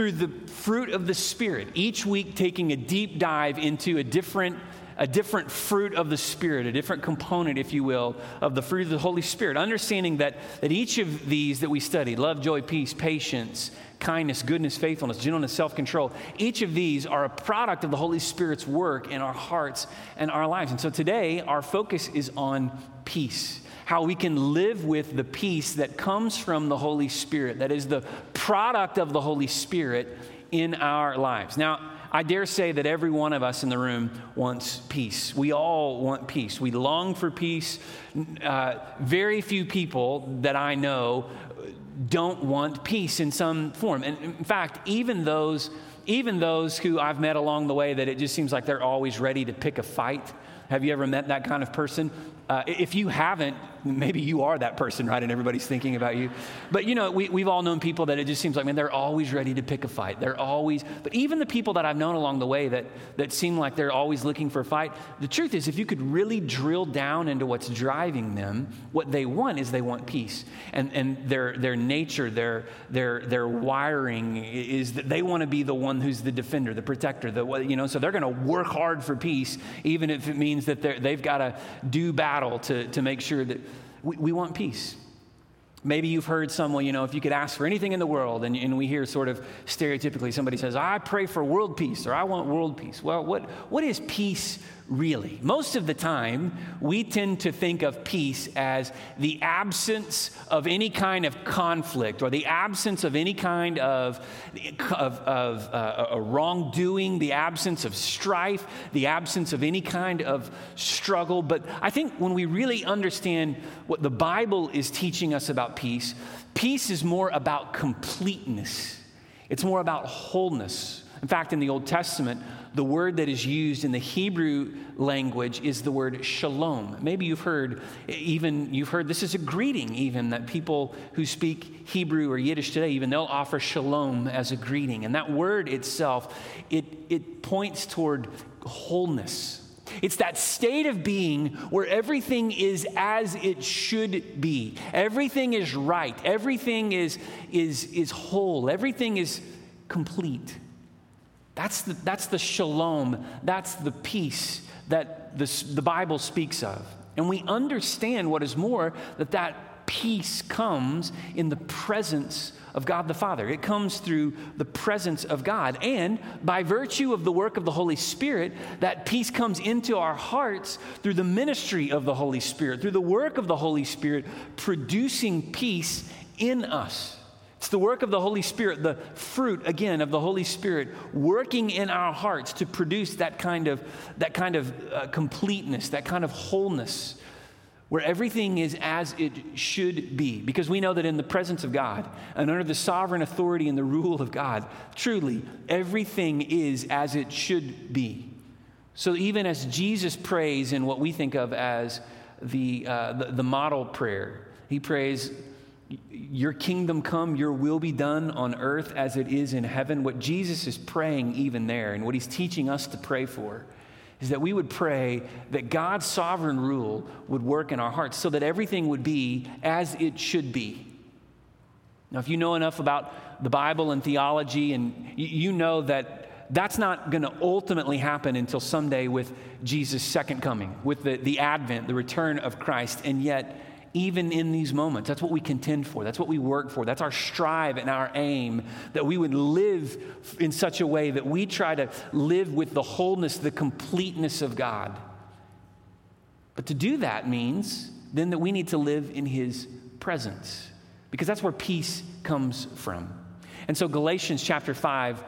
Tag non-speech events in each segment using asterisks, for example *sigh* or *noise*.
through the fruit of the Spirit, each week taking a deep dive into a different a different fruit of the Spirit, a different component, if you will, of the fruit of the Holy Spirit. Understanding that, that each of these that we study love, joy, peace, patience, kindness, goodness, faithfulness, gentleness, self control each of these are a product of the Holy Spirit's work in our hearts and our lives. And so today, our focus is on peace how we can live with the peace that comes from the Holy Spirit, that is the product of the Holy Spirit in our lives. Now, I dare say that every one of us in the room wants peace. We all want peace. We long for peace. Uh, very few people that I know don't want peace in some form. And in fact, even those, even those who I've met along the way that it just seems like they're always ready to pick a fight. Have you ever met that kind of person? Uh, if you haven't, maybe you are that person, right? And everybody's thinking about you. But you know, we, we've all known people that it just seems like, man, they're always ready to pick a fight. They're always, but even the people that I've known along the way that, that seem like they're always looking for a fight, the truth is, if you could really drill down into what's driving them, what they want is they want peace. And, and their, their nature, their, their, their wiring is that they want to be the one who's the defender, the protector, the, you know, so they're going to work hard for peace, even if it means that they've got to do battle to, to make sure that we, we want peace. Maybe you've heard someone, you know, if you could ask for anything in the world, and, and we hear sort of stereotypically somebody says, I pray for world peace, or I want world peace. Well, what, what is peace really. Most of the time, we tend to think of peace as the absence of any kind of conflict or the absence of any kind of, of, of uh, wrongdoing, the absence of strife, the absence of any kind of struggle. But I think when we really understand what the Bible is teaching us about peace, peace is more about completeness, it's more about wholeness. In fact, in the Old Testament, the word that is used in the Hebrew language is the word shalom. Maybe you've heard, even you've heard this is a greeting, even that people who speak Hebrew or Yiddish today, even they'll offer shalom as a greeting. And that word itself, it, it points toward wholeness. It's that state of being where everything is as it should be. Everything is right. Everything is, is, is whole. Everything is complete. That's the, that's the shalom, that's the peace that the, the Bible speaks of. And we understand what is more that that peace comes in the presence of God the Father. It comes through the presence of God. And by virtue of the work of the Holy Spirit, that peace comes into our hearts through the ministry of the Holy Spirit, through the work of the Holy Spirit, producing peace in us. It's the work of the Holy Spirit, the fruit, again, of the Holy Spirit working in our hearts to produce that kind of, that kind of uh, completeness, that kind of wholeness, where everything is as it should be. Because we know that in the presence of God and under the sovereign authority and the rule of God, truly, everything is as it should be. So even as Jesus prays in what we think of as the, uh, the, the model prayer, he prays, your kingdom come, your will be done on earth as it is in heaven. What Jesus is praying, even there, and what he's teaching us to pray for, is that we would pray that God's sovereign rule would work in our hearts so that everything would be as it should be. Now, if you know enough about the Bible and theology, and you know that that's not going to ultimately happen until someday with Jesus' second coming, with the, the advent, the return of Christ, and yet, even in these moments. That's what we contend for. That's what we work for. That's our strive and our aim that we would live in such a way that we try to live with the wholeness, the completeness of God. But to do that means then that we need to live in His presence because that's where peace comes from. And so Galatians chapter 5,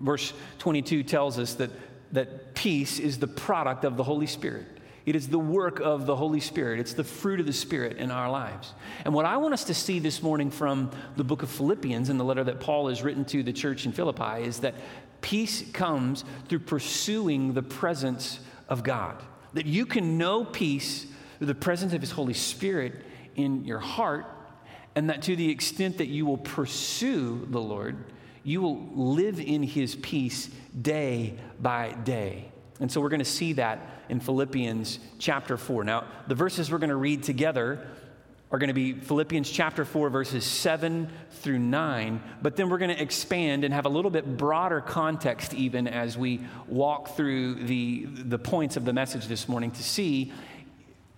verse 22 tells us that, that peace is the product of the Holy Spirit. It is the work of the Holy Spirit. It's the fruit of the Spirit in our lives. And what I want us to see this morning from the book of Philippians and the letter that Paul has written to the church in Philippi is that peace comes through pursuing the presence of God. That you can know peace through the presence of His Holy Spirit in your heart, and that to the extent that you will pursue the Lord, you will live in His peace day by day. And so we're going to see that in Philippians chapter 4. Now, the verses we're going to read together are going to be Philippians chapter 4, verses 7 through 9. But then we're going to expand and have a little bit broader context, even as we walk through the, the points of the message this morning, to see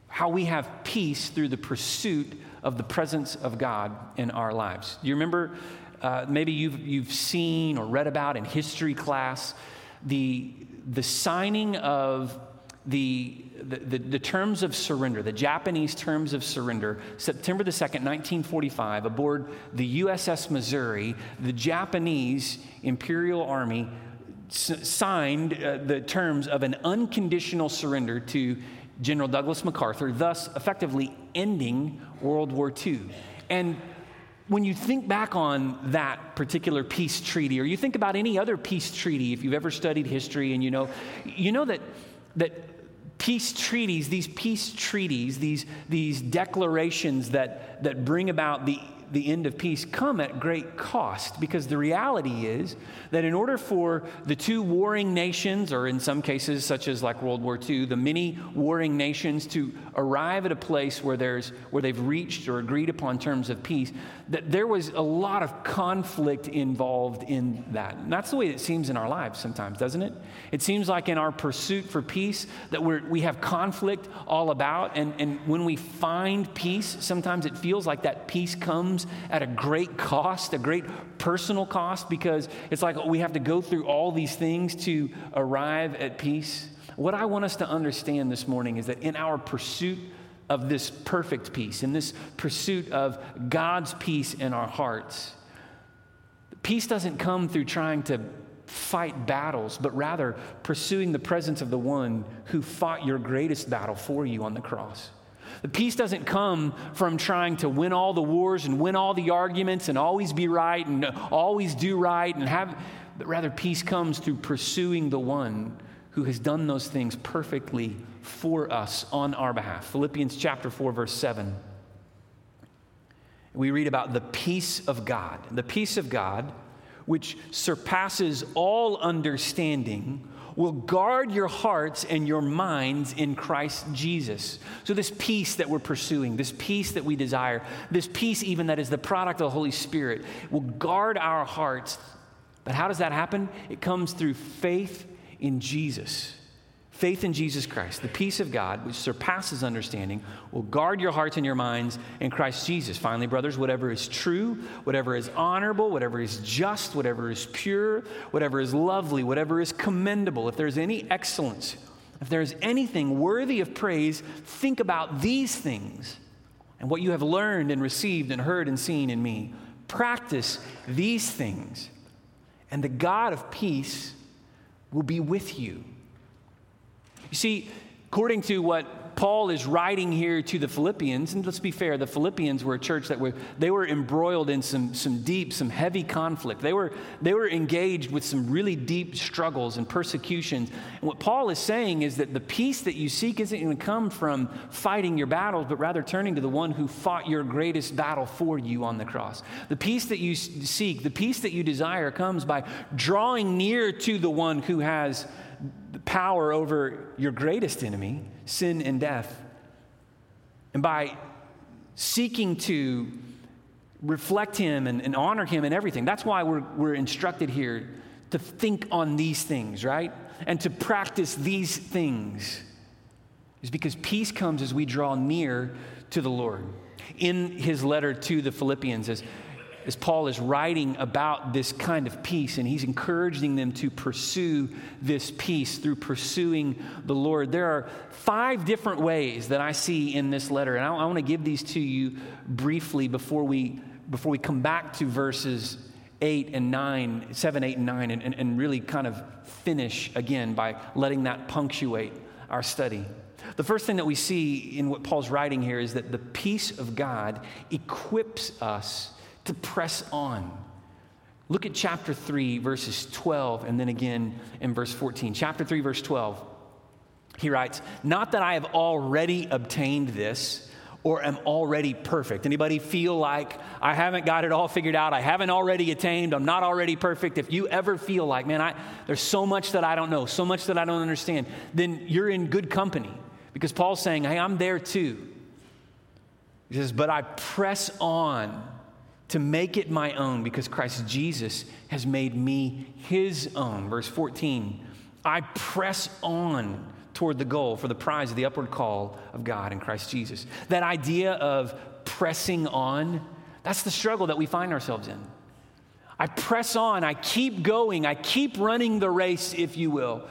how we have peace through the pursuit of the presence of God in our lives. Do you remember? Uh, maybe you've, you've seen or read about in history class the, the signing of the, the, the, terms of surrender, the Japanese terms of surrender, September the 2nd, 1945, aboard the USS Missouri, the Japanese Imperial Army s- signed uh, the terms of an unconditional surrender to General Douglas MacArthur, thus effectively ending World War II. And when you think back on that particular peace treaty, or you think about any other peace treaty, if you've ever studied history and you know, you know that, that peace treaties, these peace treaties, these, these declarations that, that bring about the the end of peace come at great cost because the reality is that in order for the two warring nations, or in some cases, such as like World War II, the many warring nations to arrive at a place where, there's, where they've reached or agreed upon terms of peace, that there was a lot of conflict involved in that. And that's the way it seems in our lives sometimes, doesn't it? It seems like in our pursuit for peace that we're, we have conflict all about. And, and when we find peace, sometimes it feels like that peace comes comes at a great cost, a great personal cost, because it's like we have to go through all these things to arrive at peace. What I want us to understand this morning is that in our pursuit of this perfect peace, in this pursuit of God's peace in our hearts, peace doesn't come through trying to fight battles, but rather pursuing the presence of the one who fought your greatest battle for you on the cross. The peace doesn't come from trying to win all the wars and win all the arguments and always be right and always do right and have, but rather peace comes through pursuing the one who has done those things perfectly for us on our behalf. Philippians chapter 4, verse 7. We read about the peace of God. The peace of God, which surpasses all understanding will guard your hearts and your minds in Christ Jesus. So, this peace that we're pursuing, this peace that we desire, this peace even that is the product of the Holy Spirit, will guard our hearts. But how does that happen? It comes through faith in Jesus. Faith in Jesus Christ, the peace of God, which surpasses understanding, will guard your hearts and your minds in Christ Jesus. Finally, brothers, whatever is true, whatever is honorable, whatever is just, whatever is pure, whatever is lovely, whatever is commendable, if there's any excellence, if there's anything worthy of praise, think about these things and what you have learned and received and heard and seen in me. Practice these things, and the God of peace will be with you. You see, according to what Paul is writing here to the Philippians, and let's be fair, the Philippians were a church that were they were embroiled in some, some deep, some heavy conflict. They were, they were engaged with some really deep struggles and persecutions. And what Paul is saying is that the peace that you seek isn't going to come from fighting your battles, but rather turning to the one who fought your greatest battle for you on the cross. The peace that you seek, the peace that you desire, comes by drawing near to the one who has power over your greatest enemy, sin and death. And by seeking to reflect Him and, and honor Him and everything, that's why we're, we're instructed here to think on these things, right? And to practice these things is because peace comes as we draw near to the Lord. In his letter to the Philippians, as as Paul is writing about this kind of peace, and he's encouraging them to pursue this peace through pursuing the Lord. There are five different ways that I see in this letter, and I, I want to give these to you briefly before we, before we come back to verses 8 and 9, 7, 8, and 9, and, and, and really kind of finish again by letting that punctuate our study. The first thing that we see in what Paul's writing here is that the peace of God equips us to press on. Look at chapter 3, verses 12, and then again in verse 14. Chapter 3, verse 12. He writes, Not that I have already obtained this or am already perfect. Anybody feel like I haven't got it all figured out? I haven't already attained. I'm not already perfect. If you ever feel like, man, I, there's so much that I don't know, so much that I don't understand, then you're in good company because Paul's saying, hey, I'm there too. He says, But I press on to make it my own because Christ Jesus has made me his own. Verse 14, I press on toward the goal for the prize of the upward call of God in Christ Jesus. That idea of pressing on, that's the struggle that we find ourselves in. I press on, I keep going, I keep running the race, if you will.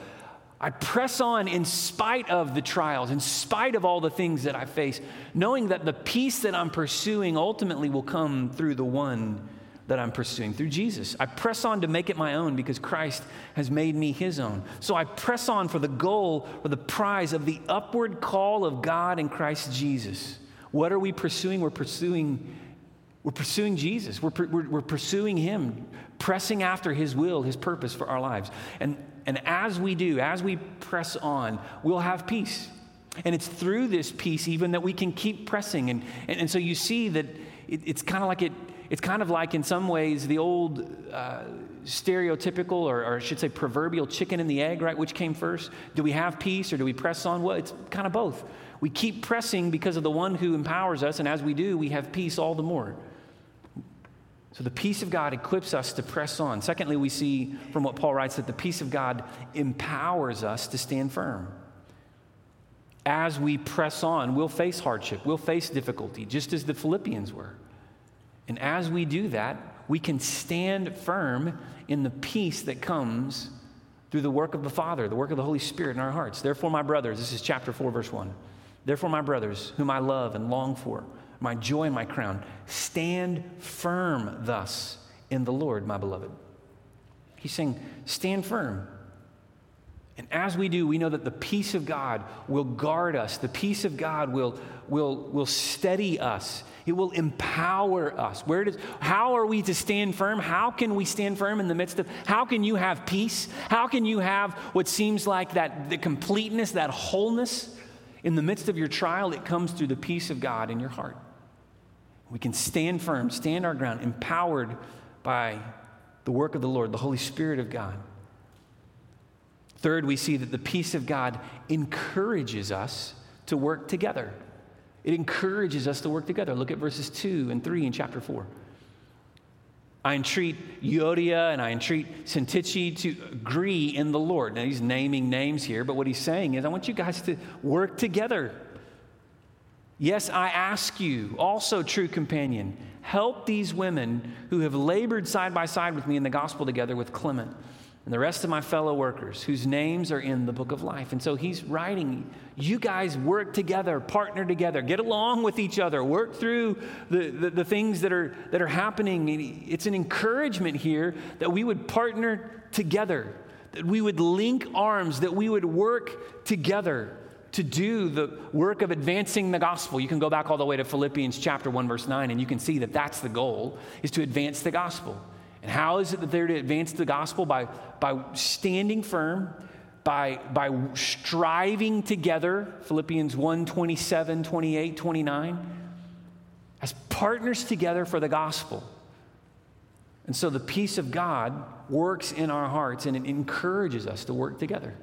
I press on in spite of the trials, in spite of all the things that I face, knowing that the peace that I'm pursuing ultimately will come through the one that I'm pursuing, through Jesus. I press on to make it my own because Christ has made me his own. So I press on for the goal or the prize of the upward call of God in Christ Jesus. What are we pursuing? We're pursuing we're pursuing Jesus. We're, we're, we're, pursuing Him, pressing after His will, His purpose for our lives. And and as we do, as we press on, we'll have peace. And it's through this peace even that we can keep pressing. And, and, and so you see that it, it's kind of like it, it's kind of like in some ways the old uh, stereotypical, or, or I should say proverbial chicken and the egg, right? Which came first? Do we have peace or do we press on? Well, it's kind of both. We keep pressing because of the one who empowers us, and as we do, we have peace all the more. So the peace of God equips us to press on. Secondly, we see from what Paul writes that the peace of God empowers us to stand firm. As we press on, we'll face hardship, we'll face difficulty, just as the Philippians were. And as we do that, we can stand firm in the peace that comes through the work of the Father, the work of the Holy Spirit in our hearts. Therefore, my brothers, this is chapter 4, verse 1. Therefore, my brothers, whom I love and long for, my joy my crown. Stand firm thus in the Lord, my beloved. He's saying, stand firm. And as we do, we know that the peace of God will guard us. The peace of God will, will, will steady us. It will empower us. Where does, how are we to stand firm? How can we stand firm in the midst of, how can you have peace? How can you have what seems like that, the completeness, that wholeness? In the midst of your trial, it comes through the peace of God in your heart. We can stand firm, stand our ground, empowered by the work of the Lord, the Holy Spirit of God. Third, we see that the peace of God encourages us to work together. It encourages us to work together. Look at verses 2 and 3 in chapter 4. I entreat Euodia and I entreat Syntyche to agree in the Lord. Now, he's naming names here, but what he's saying is, I want you guys to work together Yes, I ask you, also, true companion, help these women who have labored side by side with me in the gospel together with Clement and the rest of my fellow workers whose names are in the book of life. And so he's writing, you guys work together, partner together, get along with each other, work through the, the, the, things that are, that are happening. It's an encouragement here that we would partner together, that we would link arms, that we would work together to do the work of advancing the gospel. You can go back all the way to Philippians chapter 1 verse 9 and you can see that that's the goal is to advance the gospel. And how is it that they're to advance the gospel by by standing firm, by by striving together, Philippians 1 27, 28, 29, as partners together for the gospel. And so the peace of God works in our hearts and it encourages us to work together.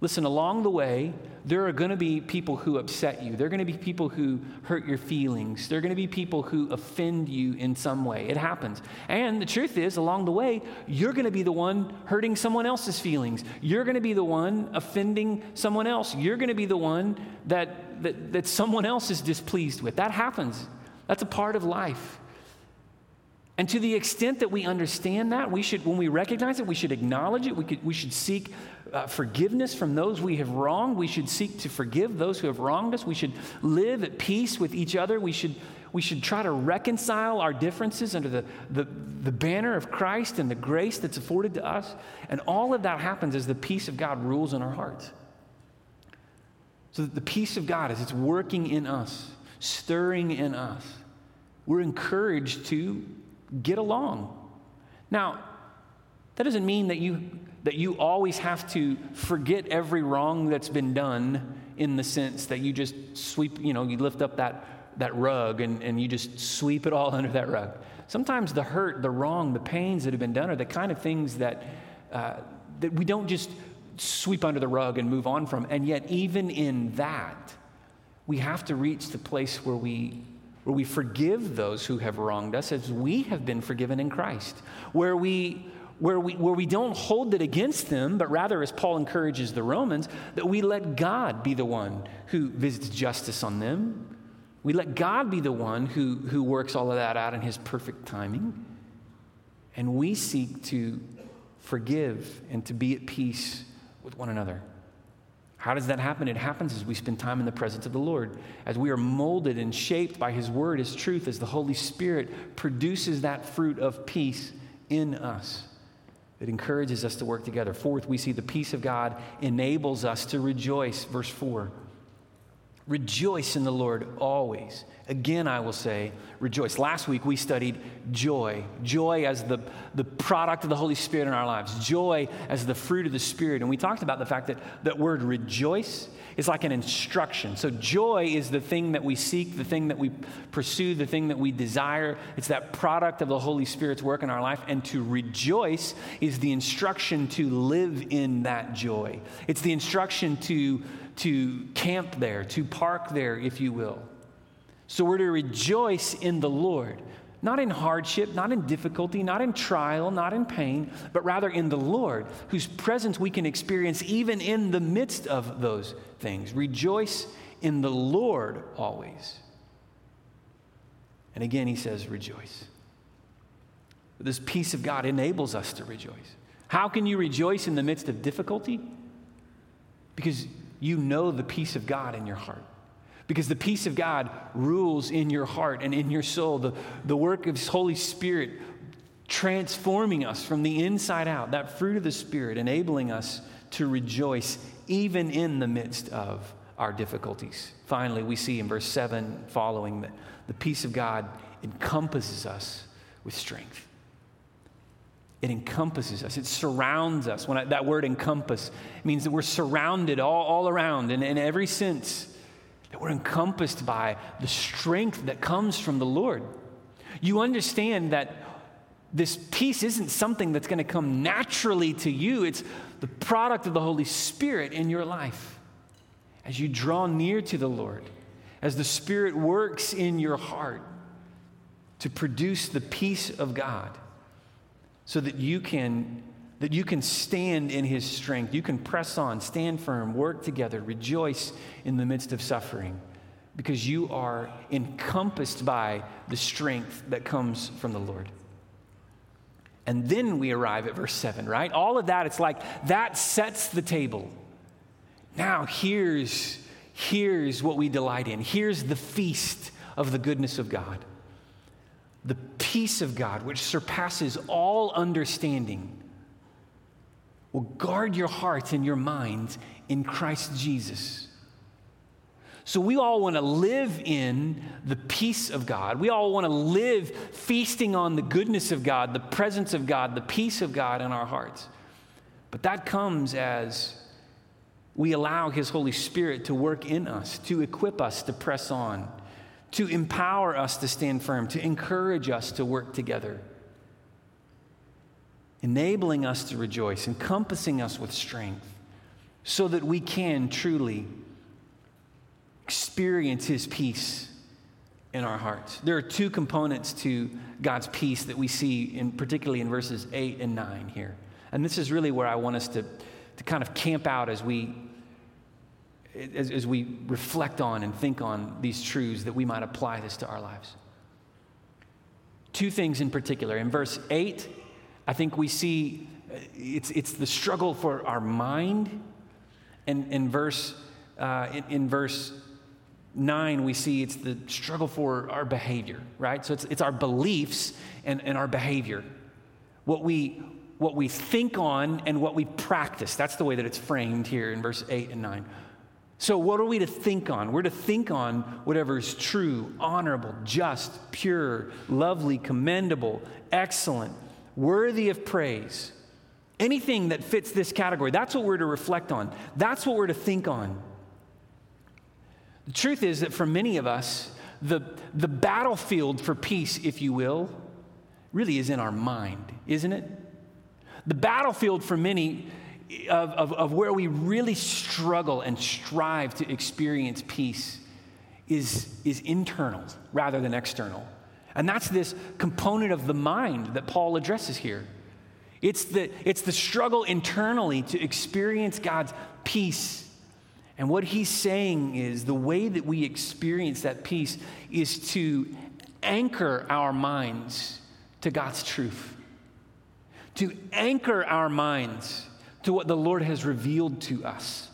Listen, along the way, there are going to be people who upset you. There are going to be people who hurt your feelings. There are going to be people who offend you in some way. It happens. And the truth is, along the way, you're going to be the one hurting someone else's feelings. You're going to be the one offending someone else. You're going to be the one that, that, that someone else is displeased with. That happens. That's a part of life. And to the extent that we understand that, we should, when we recognize it, we should acknowledge it. We, could, we should seek uh, forgiveness from those we have wronged. We should seek to forgive those who have wronged us. We should live at peace with each other. We should, we should try to reconcile our differences under the, the, the banner of Christ and the grace that's afforded to us. And all of that happens as the peace of God rules in our hearts. So that the peace of God, as it's working in us, stirring in us, we're encouraged to get along. Now, that doesn't mean that you, that you always have to forget every wrong that's been done in the sense that you just sweep, you know, you lift up that, that rug and, and you just sweep it all *laughs* under that rug. Sometimes the hurt, the wrong, the pains that have been done are the kind of things that, uh, that we don't just sweep under the rug and move on from. And yet, even in that, we have to reach the place where we where we forgive those who have wronged us as we have been forgiven in Christ, where we where we, where we don't hold it against them, but rather, as Paul encourages the Romans, that we let God be the one who visits justice on them. We let God be the one who, who works all of that out in his perfect timing. And we seek to forgive and to be at peace with one another. How does that happen? It happens as we spend time in the presence of the Lord, as we are molded and shaped by His Word, His truth, as the Holy Spirit produces that fruit of peace in us. It encourages us to work together. Fourth, we see the peace of God enables us to rejoice. Verse 4 Rejoice in the Lord always. Again, I will say, rejoice. Last week we studied joy. Joy as the, the product of the Holy Spirit in our lives, joy as the fruit of the Spirit. And we talked about the fact that that word rejoice is like an instruction. So, joy is the thing that we seek, the thing that we pursue, the thing that we desire. It's that product of the Holy Spirit's work in our life. And to rejoice is the instruction to live in that joy. It's the instruction to, to camp there, to park there, if you will. So we're to rejoice in the Lord, not in hardship, not in difficulty, not in trial, not in pain, but rather in the Lord, whose presence we can experience even in the midst of those things. Rejoice in the Lord always. And again, he says, rejoice. This peace of God enables us to rejoice. How can you rejoice in the midst of difficulty? Because you know the peace of God in your heart because the peace of God rules in your heart and in your soul. The, the work of Holy Spirit transforming us from the inside out, that fruit of the Spirit, enabling us to rejoice even in the midst of our difficulties. Finally, we see in verse 7 following that the peace of God encompasses us with strength. It encompasses us. It surrounds us. When I, that word encompass means that we're surrounded all, all around in, in every sense that we're encompassed by the strength that comes from the Lord. You understand that this peace isn't something that's going to come naturally to you, it's the product of the Holy Spirit in your life. As you draw near to the Lord, as the Spirit works in your heart to produce the peace of God so that you can that you can stand in his strength. You can press on, stand firm, work together, rejoice in the midst of suffering because you are encompassed by the strength that comes from the Lord. And then we arrive at verse 7, right? All of that, it's like that sets the table. Now, here's, here's what we delight in. Here's the feast of the goodness of God. The peace of God, which surpasses all understanding will guard your hearts and your minds in Christ Jesus. So, we all want to live in the peace of God. We all want to live feasting on the goodness of God, the presence of God, the peace of God in our hearts. But that comes as we allow His Holy Spirit to work in us, to equip us to press on, to empower us to stand firm, to encourage us to work together enabling us to rejoice, encompassing us with strength, so that we can truly experience His peace in our hearts. There are two components to God's peace that we see, in, particularly in verses 8 and 9 here. And this is really where I want us to, to kind of camp out as we, as, as we reflect on and think on these truths that we might apply this to our lives. Two things in particular. In verse 8, I think we see uh, it's, it's the struggle for our mind. And in verse, uh, in, in verse 9, we see it's the struggle for our behavior, right? So it's, it's our beliefs and, and our behavior. What we, what we think on and what we practice. That's the way that it's framed here in verse 8 and 9. So, what are we to think on? We're to think on whatever is true, honorable, just, pure, lovely, commendable, excellent worthy of praise. Anything that fits this category, that's what we're to reflect on. That's what we're to think on. The truth is that for many of us, the, the battlefield for peace, if you will, really is in our mind, isn't it? The battlefield for many of, of, of where we really struggle and strive to experience peace is, is internal rather than external. And that's this component of the mind that Paul addresses here. It's the, it's the struggle internally to experience God's peace. And what he's saying is the way that we experience that peace is to anchor our minds to God's truth, to anchor our minds to what the Lord has revealed to us.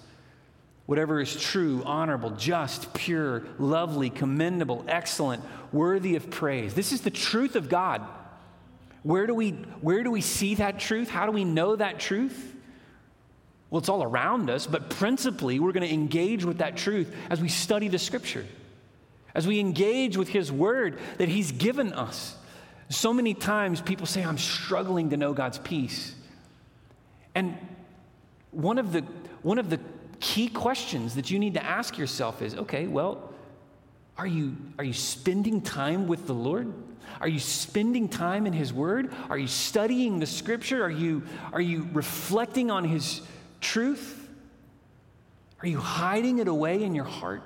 Whatever is true, honorable, just, pure, lovely, commendable, excellent, worthy of praise. This is the truth of God. Where do we, where do we see that truth? How do we know that truth? Well, it's all around us, but principally, we're going to engage with that truth as we study the scripture, as we engage with His word that He's given us. So many times people say, I'm struggling to know God's peace. And one of the, one of the key questions that you need to ask yourself is okay, well, are you, are you spending time with the Lord? Are you spending time in His Word? Are you studying the Scripture? Are you, are you reflecting on His truth? Are you hiding it away in your heart?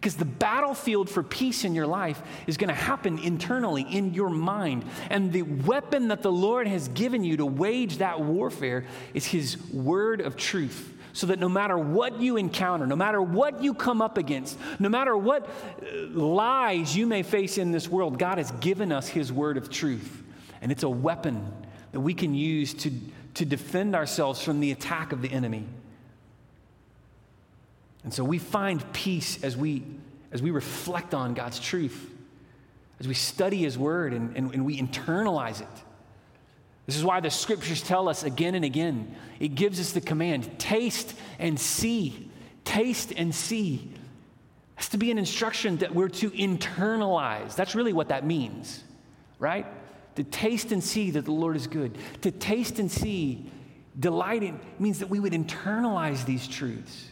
Because the battlefield for peace in your life is going to happen internally in your mind. And the weapon that the Lord has given you to wage that warfare is His word of truth. So that no matter what you encounter, no matter what you come up against, no matter what uh, lies you may face in this world, God has given us His word of truth. And it's a weapon that we can use to, to defend ourselves from the attack of the enemy. And so we find peace as we, as we reflect on God's truth, as we study His Word and, and, and, we internalize it. This is why the scriptures tell us again and again it gives us the command taste and see. Taste and see. Has to be an instruction that we're to internalize. That's really what that means, right? To taste and see that the Lord is good. To taste and see, delighting, means that we would internalize these truths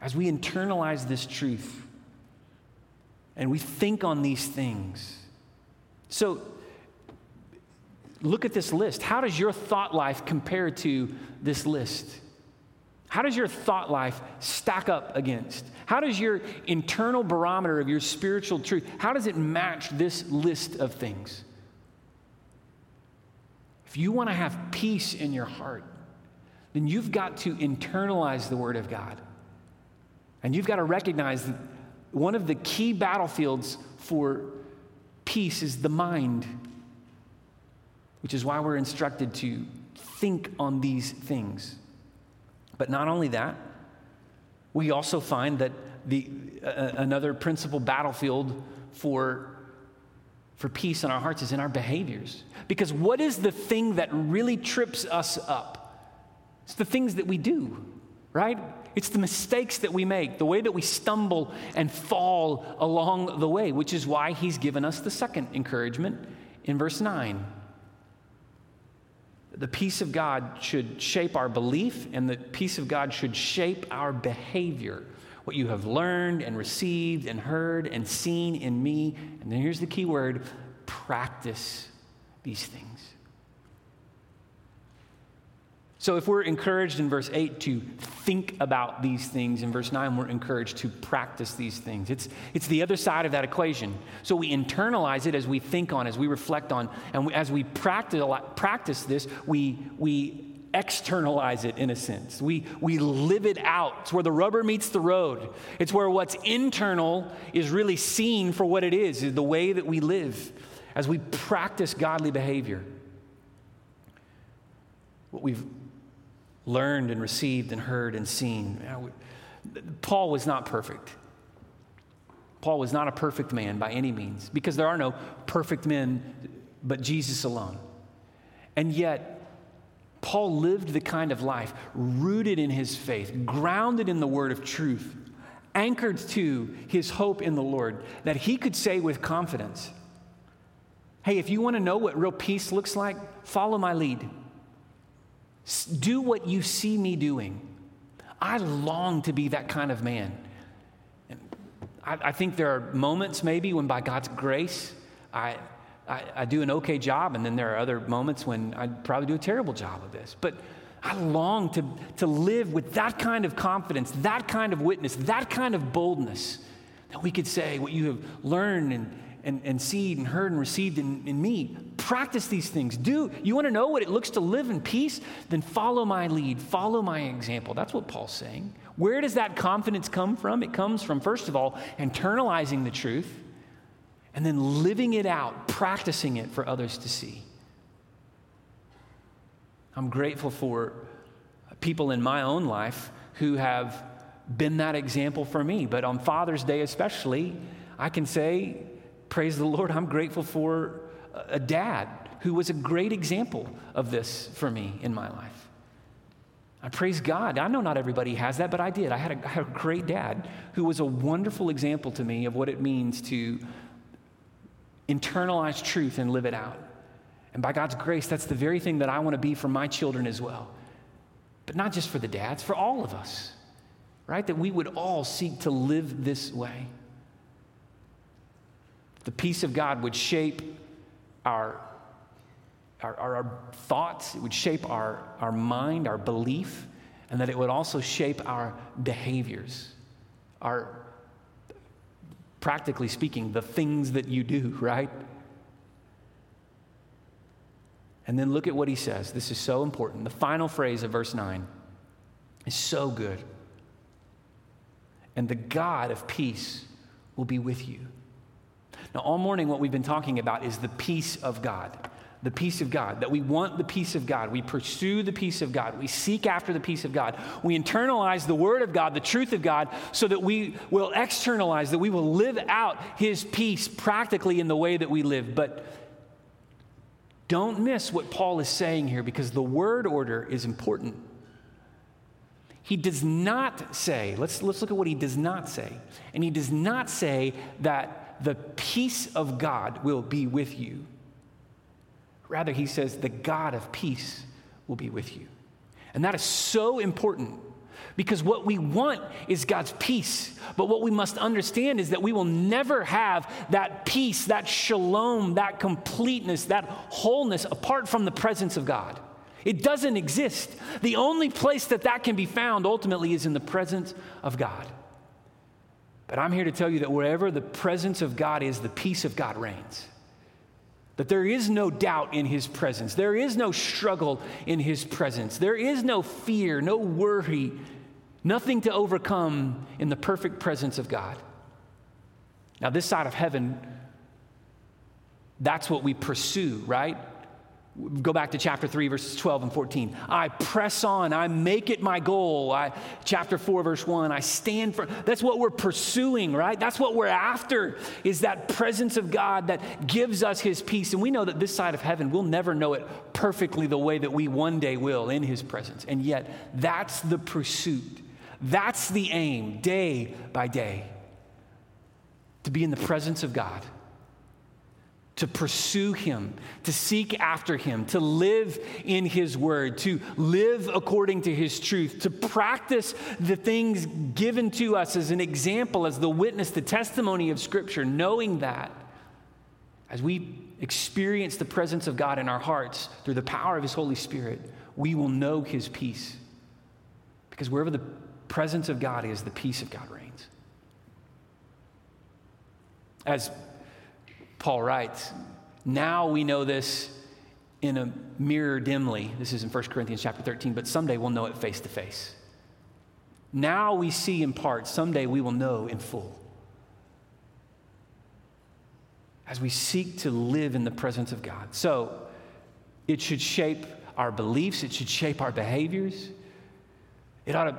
as we internalize this truth and we think on these things. So, look at this list. How does your thought life compare to this list? How does your thought life stack up against? How does your internal barometer of your spiritual truth, how does it match this list of things? If you want to have peace in your heart, then you've got to internalize the Word of God. And you've got to recognize that one of the key battlefields for peace is the mind, which is why we're instructed to think on these things. But not only that, we also find that the, uh, another principal battlefield for, for peace in our hearts is in our behaviors. Because what is the thing that really trips us up? It's the things that we do, right? It's the mistakes that we make, the way that we stumble and fall along the way, which is why he's given us the second encouragement in verse 9. The peace of God should shape our belief, and the peace of God should shape our behavior. What you have learned and received and heard and seen in me. And then here's the key word practice these things. So, if we're encouraged in verse 8 to think about these things, in verse 9, we're encouraged to practice these things. It's, it's the other side of that equation. So, we internalize it as we think on, as we reflect on, and we, as we practice, practice this, we, we externalize it in a sense. We, we live it out. It's where the rubber meets the road. It's where what's internal is really seen for what it is, is the way that we live as we practice godly behavior. What we've learned and received and heard and seen. Paul was not perfect. Paul was not a perfect man by any means because there are no perfect men but Jesus alone. And yet, Paul lived the kind of life rooted in his faith, grounded in the word of truth, anchored to his hope in the Lord, that he could say with confidence, Hey, if you want to know what real peace looks like, follow my lead. Do what you see me doing. I long to be that kind of man. I, I think there are moments, maybe, when by God's grace, I, I, I, do an okay job, and then there are other moments when I probably do a terrible job of this. But I long to, to live with that kind of confidence, that kind of witness, that kind of boldness, that we could say what you have learned and, and, and seen and heard and received in, in me. Practice these things. Do you want to know what it looks to live in peace? Then follow my lead, follow my example. That's what Paul's saying. Where does that confidence come from? It comes from, first of all, internalizing the truth and then living it out, practicing it for others to see. I'm grateful for people in my own life who have been that example for me. But on Father's Day, especially, I can say, Praise the Lord, I'm grateful for a dad who was a great example of this for me in my life. I praise God. I know not everybody has that, but I did. I had, a, I had a great dad who was a wonderful example to me of what it means to internalize truth and live it out. And by God's grace, that's the very thing that I want to be for my children as well. But not just for the dads, for all of us, right? That we would all seek to live this way. The peace of God would shape our, our, our, our thoughts, it would shape our, our mind, our belief, and that it would also shape our behaviors, our, practically speaking, the things that you do, *laughs* right? And then look at what he says. This is so important. The final phrase of verse 9 is so good. And the God of peace will be with you. Now, all morning, what we've been talking about is the peace of God. The peace of God, that we want the peace of God. We pursue the peace of God. We seek after the peace of God. We internalize the word of God, the truth of God, so that we will externalize, that we will live out his peace practically in the way that we live. But don't miss what Paul is saying here because the word order is important. He does not say, let's, let's look at what he does not say. And he does not say that the peace of God will be with you. Rather, he says, the God of peace will be with you. And that is so important because what we want is God's peace. But what we must understand is that we will never have that peace, that shalom, that completeness, that wholeness apart from the presence of God. It doesn't exist. The only place that that can be found ultimately is in the presence of God. But I'm here to tell you that wherever the presence of God is, the peace of God reigns. That there is no doubt in his presence. There is no struggle in his presence. There is no fear, no worry, Nothing to overcome in the perfect presence of God. Now, this side of heaven, that's what we pursue, right? Go back to chapter 3, verses 12 and 14. I press on, I make it my goal. I, chapter 4, verse 1, I stand for. That's what we're pursuing, right? That's what we're after, is that presence of God that gives us his peace. And we know that this side of heaven, we'll never know it perfectly the way that we one day will in his presence. And yet, that's the pursuit that's the aim, day by day, to be in the presence of God, to pursue Him, to seek after Him, to live in His Word, to live according to His truth, to practice the things given to us as an example, as the witness, the testimony of Scripture, knowing that as we experience the presence of God in our hearts through the power of His Holy Spirit, we will know His peace. Because wherever the presence of God is, the peace of God reigns. As Paul writes, now we know this in a mirror dimly. This is in 1 Corinthians chapter 13, but someday we'll know it face to face. Now we see in part, someday we will know in full. As we seek to live in the presence of God. So it should shape our beliefs, it should shape our behaviors. It ought to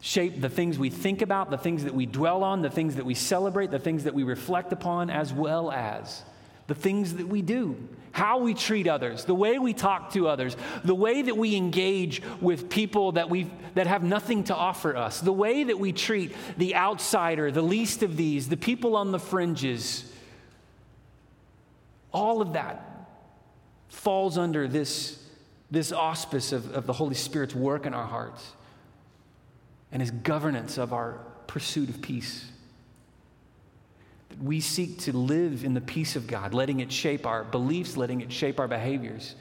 shape the things we think about, the things that we dwell on, the things that we celebrate, the things that we reflect upon, as well as the things that we do, how we treat others, the way we talk to others, the way that we engage with people that, we that have nothing to offer us, the way that we treat the outsider, the least of these, the people on the fringes. All of that falls under this, this auspice of, of the Holy Spirit's work in our hearts and his governance of our pursuit of peace. That we seek to live in the peace of God, letting it shape our beliefs, letting it shape our behaviors,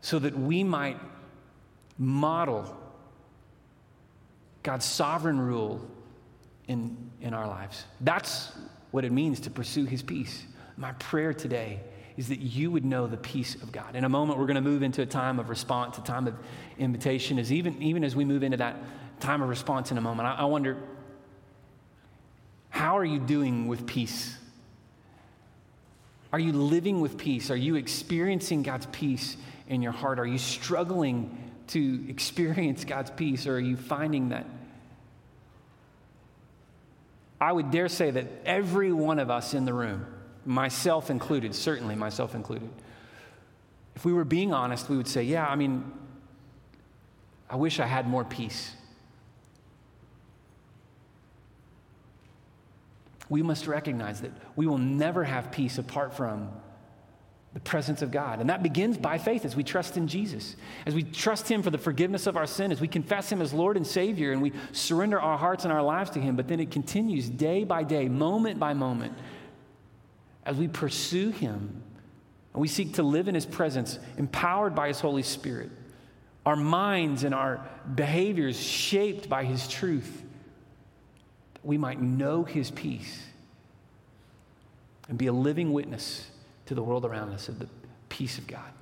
so that we might model God's sovereign rule in, in our lives. That's what it means to pursue his peace. My prayer today is that you would know the peace of God. In a moment, we're going to move into a time of response, a time of invitation. As even, even as we move into that time of response in a moment, I, I wonder how are you doing with peace? Are you living with peace? Are you experiencing God's peace in your heart? Are you struggling to experience God's peace, or are you finding that? I would dare say that every one of us in the room, myself included, certainly myself included, if we were being honest, we would say, Yeah, I mean, I wish I had more peace. We must recognize that we will never have peace apart from the presence of God. And that begins by faith as we trust in Jesus, as we trust Him for the forgiveness of our sin, as we confess Him as Lord and Savior, and we surrender our hearts and our lives to Him. But then it continues day by day, moment by moment, as we pursue Him and we seek to live in His presence, empowered by His Holy Spirit, our minds and our behaviors shaped by His truth, we might know His peace and be a living witness to the world around us of the peace of God.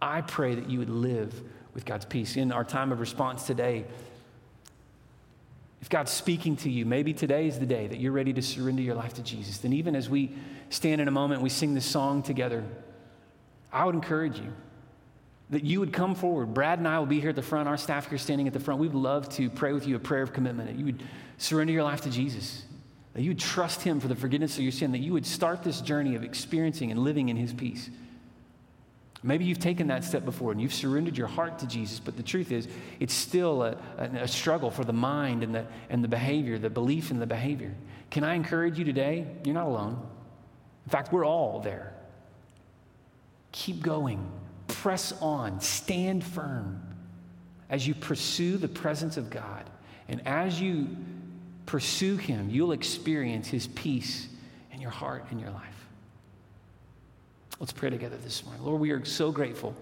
I pray that you would live with God's peace. In our time of response today, if God's speaking to you, maybe today is the day that you're ready to surrender your life to Jesus. Then, even as we stand in a moment, we sing this song together, I would encourage you that you would come forward. Brad and I will be here at the front, our staff here standing at the front. We'd love to pray with you a prayer of commitment, that you would surrender your life to Jesus that you would trust Him for the forgiveness of your sin, that you would start this journey of experiencing and living in His peace. Maybe you've taken that step before and you've surrendered your heart to Jesus, but the truth is, it's still a, a, struggle for the mind and the, and the behavior, the belief in the behavior. Can I encourage you today? You're not alone. In fact, we're all there. Keep going, press on, stand firm as you pursue the presence of God. And as you pursue Him, you'll experience His peace in your heart and your life. Let's pray together this morning. Lord, we are so grateful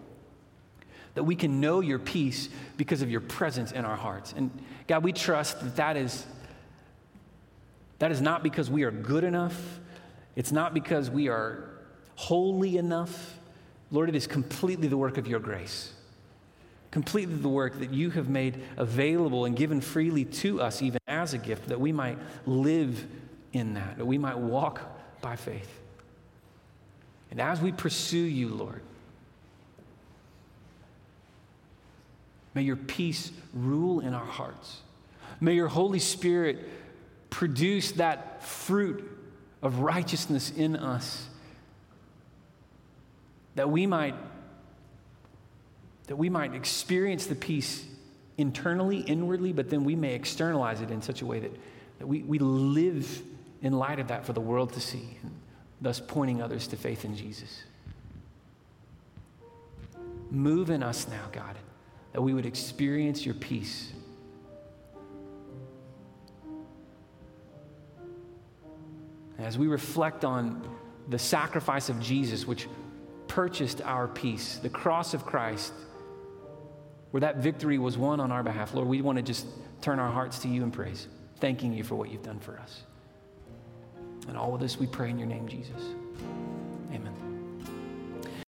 that we can know your peace because of your presence in our hearts. And God, we trust that that is, that is not because we are good enough, it's not because we are holy enough. Lord, it is completely the work of your grace completely the work that you have made available and given freely to us, even as a gift, that we might live in that, that we might walk by faith. And as we pursue you, Lord, may your peace rule in our hearts. May your Holy Spirit produce that fruit of righteousness in us that we might that we might experience the peace internally, inwardly, but then we may externalize it in such a way that, that we, we live in light of that for the world to see, and thus pointing others to faith in Jesus. Move in us now, God, that we would experience your peace. As we reflect on the sacrifice of Jesus, which purchased our peace, the cross of Christ where that victory was won on our behalf. Lord, we want to just turn our hearts to you in praise, thanking you for what you've done for us. And all of this we pray in your name, Jesus.